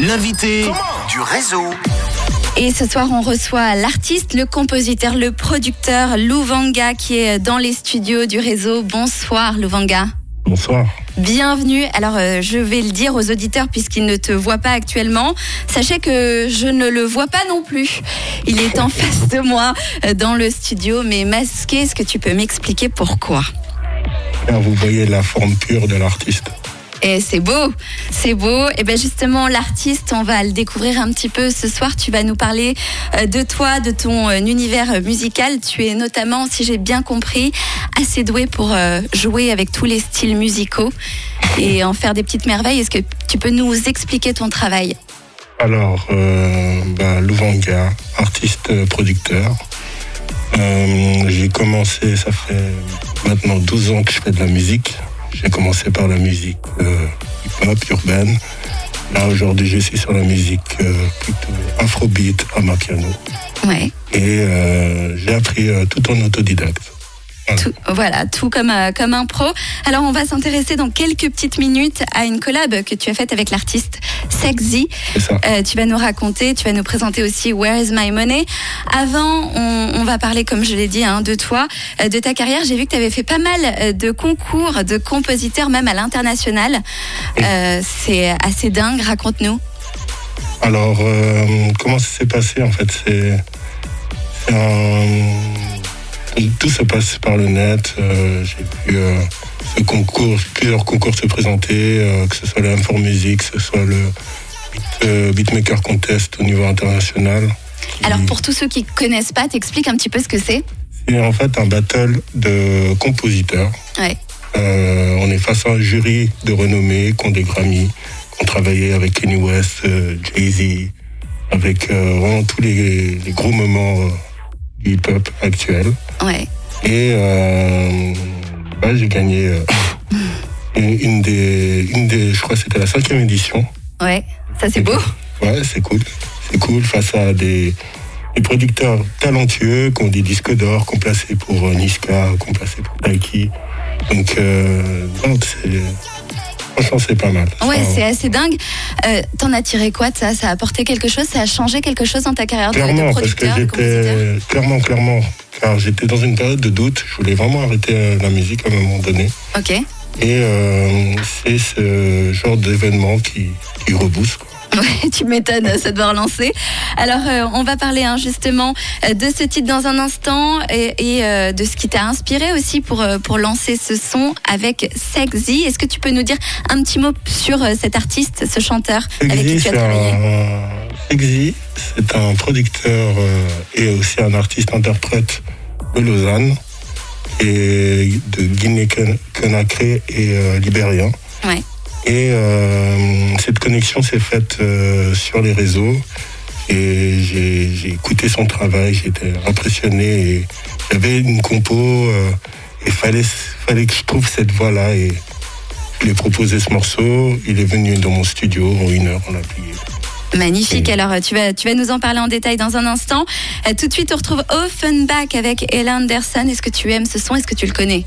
l'invité du réseau. Et ce soir, on reçoit l'artiste, le compositeur, le producteur Louvanga qui est dans les studios du réseau. Bonsoir Louvanga. Bonsoir. Bienvenue. Alors, euh, je vais le dire aux auditeurs puisqu'ils ne te voient pas actuellement. Sachez que je ne le vois pas non plus. Il est en face de moi euh, dans le studio, mais masqué. Est-ce que tu peux m'expliquer pourquoi? Là, vous voyez la forme pure de l'artiste. Et c'est beau, c'est beau. Et bien justement, l'artiste, on va le découvrir un petit peu ce soir. Tu vas nous parler euh, de toi, de ton euh, univers musical. Tu es notamment, si j'ai bien compris, assez doué pour euh, jouer avec tous les styles musicaux et en faire des petites merveilles. Est-ce que tu peux nous expliquer ton travail? Alors, euh, bah, Louvanga, artiste euh, producteur. Euh, j'ai commencé, ça fait maintenant 12 ans que je fais de la musique. J'ai commencé par la musique euh, hip-hop, urbaine. Là, aujourd'hui, je suis sur la musique euh, plutôt afrobeat à ma piano. Ouais. Et euh, j'ai appris tout en autodidacte. Tout, voilà, tout comme, euh, comme un pro. Alors, on va s'intéresser dans quelques petites minutes à une collab que tu as faite avec l'artiste Sexy. Euh, tu vas nous raconter, tu vas nous présenter aussi Where is my money? Avant, on, on va parler, comme je l'ai dit, hein, de toi, euh, de ta carrière. J'ai vu que tu avais fait pas mal de concours de compositeurs, même à l'international. C'est assez dingue, raconte-nous. Alors, comment ça s'est passé en fait? C'est c'est tout se passe par le net. euh, J'ai pu euh, ce concours, plusieurs concours se présenter, euh, que ce soit le M4 Music, que ce soit le Beat, Beatmaker Contest au niveau international. Alors, pour tous ceux qui connaissent pas, t'expliques un petit peu ce que c'est? C'est en fait un battle de compositeurs. Ouais. On est face à un jury de renommée qui ont des Grammy, qui ont travaillé avec Kanye West, Jay-Z, avec vraiment tous les, les gros moments du hip-hop actuel. Ouais. Et euh, bah, j'ai gagné euh, une, une des, une des, je crois que c'était la cinquième édition. Ouais. Ça, c'est beau. Ouais, c'est cool. C'est cool face à des, des producteurs talentueux qui ont des disques d'or, qui ont placé pour euh, Niska, qui ont placé pour Taiki. Donc, euh, c'est, franchement, c'est pas mal. Ouais, Ça, c'est assez dingue. Euh, T'en as tiré quoi de ça? Ça a apporté quelque chose? Ça a changé quelque chose dans ta carrière de, de Clairement, parce que j'étais, clairement, clairement, car j'étais dans une période de doute. Je voulais vraiment arrêter euh, la musique à un moment donné. Ok. Et euh, c'est ce genre d'événement qui, qui rebooste. quoi. Ouais, tu m'étonnes, ça doit relancer. Alors, euh, on va parler hein, justement euh, de ce titre dans un instant et, et, euh, de ce qui t'a inspiré aussi pour, pour lancer ce son avec Sexy. Est-ce que tu peux nous dire un petit mot sur cet artiste, ce chanteur avec qui tu as travaillé? un, Exy, c'est un producteur euh, et aussi un artiste-interprète de Lausanne et de Guinée-Conakry et libérien. Ouais. Et euh, cette connexion s'est faite euh, sur les réseaux et j'ai écouté son travail, j'étais impressionné j'avais une compo euh, et fallait fallait que je trouve cette voix là et je lui ai proposé ce morceau. Il est venu dans mon studio en une heure, on l'a plié. Magnifique. Alors, tu vas, tu vas nous en parler en détail dans un instant. Tout de suite, on retrouve Offenbach avec Ella Anderson. Est-ce que tu aimes ce son? Est-ce que tu le connais?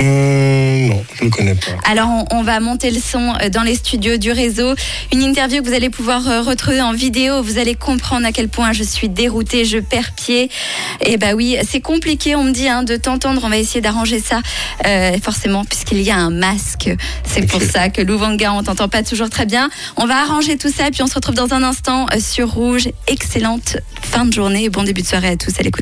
Euh, non, je le connais pas. Alors, on, on va monter le son euh, dans les studios du réseau. Une interview que vous allez pouvoir euh, retrouver en vidéo. Vous allez comprendre à quel point je suis déroutée, je perds pied. Et bah oui, c'est compliqué, on me dit, hein, de t'entendre. On va essayer d'arranger ça, euh, forcément, puisqu'il y a un masque. C'est pour ça que Louvanga, on t'entend pas toujours très bien. On va arranger tout ça, puis on se retrouve dans un instant sur Rouge. Excellente fin de journée et bon début de soirée à tous à l'écoute.